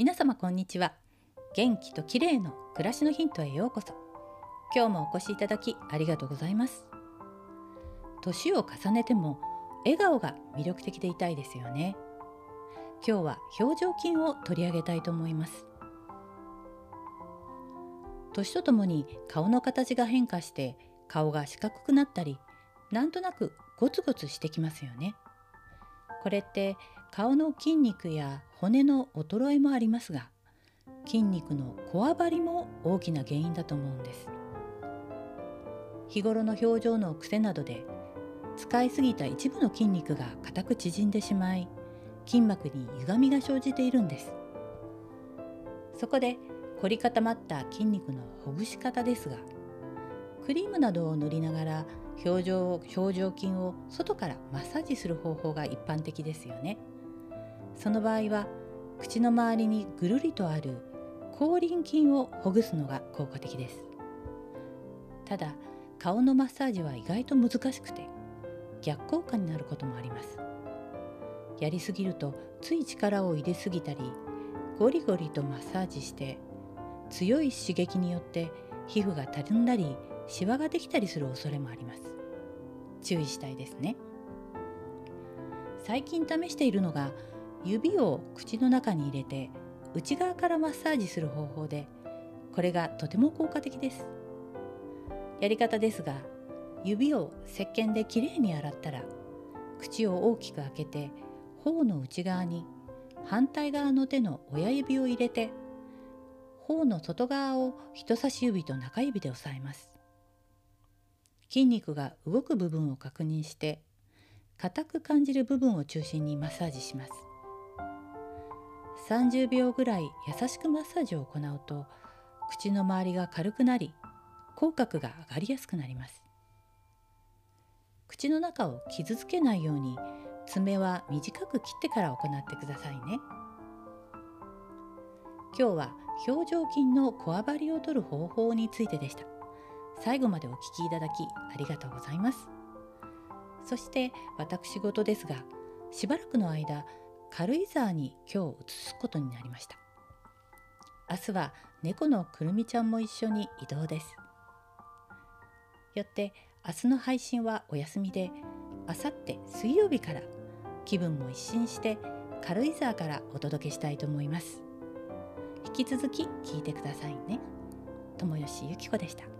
皆様こんにちは。元気と綺麗の暮らしのヒントへようこそ。今日もお越しいただきありがとうございます。年を重ねても笑顔が魅力的でいたいですよね。今日は表情筋を取り上げたいと思います。年とともに顔の形が変化して顔が四角くなったりなんとなくゴツゴツしてきますよね。これって顔の筋肉や骨の衰えもありますが筋肉のこわばりも大きな原因だと思うんです日頃の表情の癖などで使いすぎた一部の筋肉が硬く縮んでしまい筋膜に歪みが生じているんですそこで凝り固まった筋肉のほぐし方ですがクリームなどを塗りながら表情表情筋を外からマッサージする方法が一般的ですよね。その場合は口の周りにぐるりとある口輪筋をほぐすのが効果的です。ただ顔のマッサージは意外と難しくて逆効果になることもあります。やりすぎるとつい力を入れすぎたりゴリゴリとマッサージして強い刺激によって皮膚がたるんだりシワができたりする恐れもあります。注意したいですね。最近試しているのが指を口の中に入れて内側からマッサージする方法でこれがとても効果的です。やり方ですが指を石鹸できれいに洗ったら口を大きく開けて頬の内側に反対側の手の親指を入れて頬の外側を人差し指と中指で押さえます。筋肉が動く部分を確認して硬く感じる部分を中心にマッサージします。30秒ぐらい優しくマッサージを行うと口の周りが軽くなり口角が上がりやすくなります。口の中を傷つけないように爪は短く切ってから行ってくださいね。今日は表情筋のこわばりを取る方法についてでした。最後までお聞きいただきありがとうございます。そして私事ですがしばらくの間軽井沢に今日移すことになりました。明日は猫のくるみちゃんも一緒に移動です。よって明日の配信はお休みであさって水曜日から気分も一新して軽井沢からお届けしたいと思います。引き続き聞いてくださいね。友吉ゆき子でした。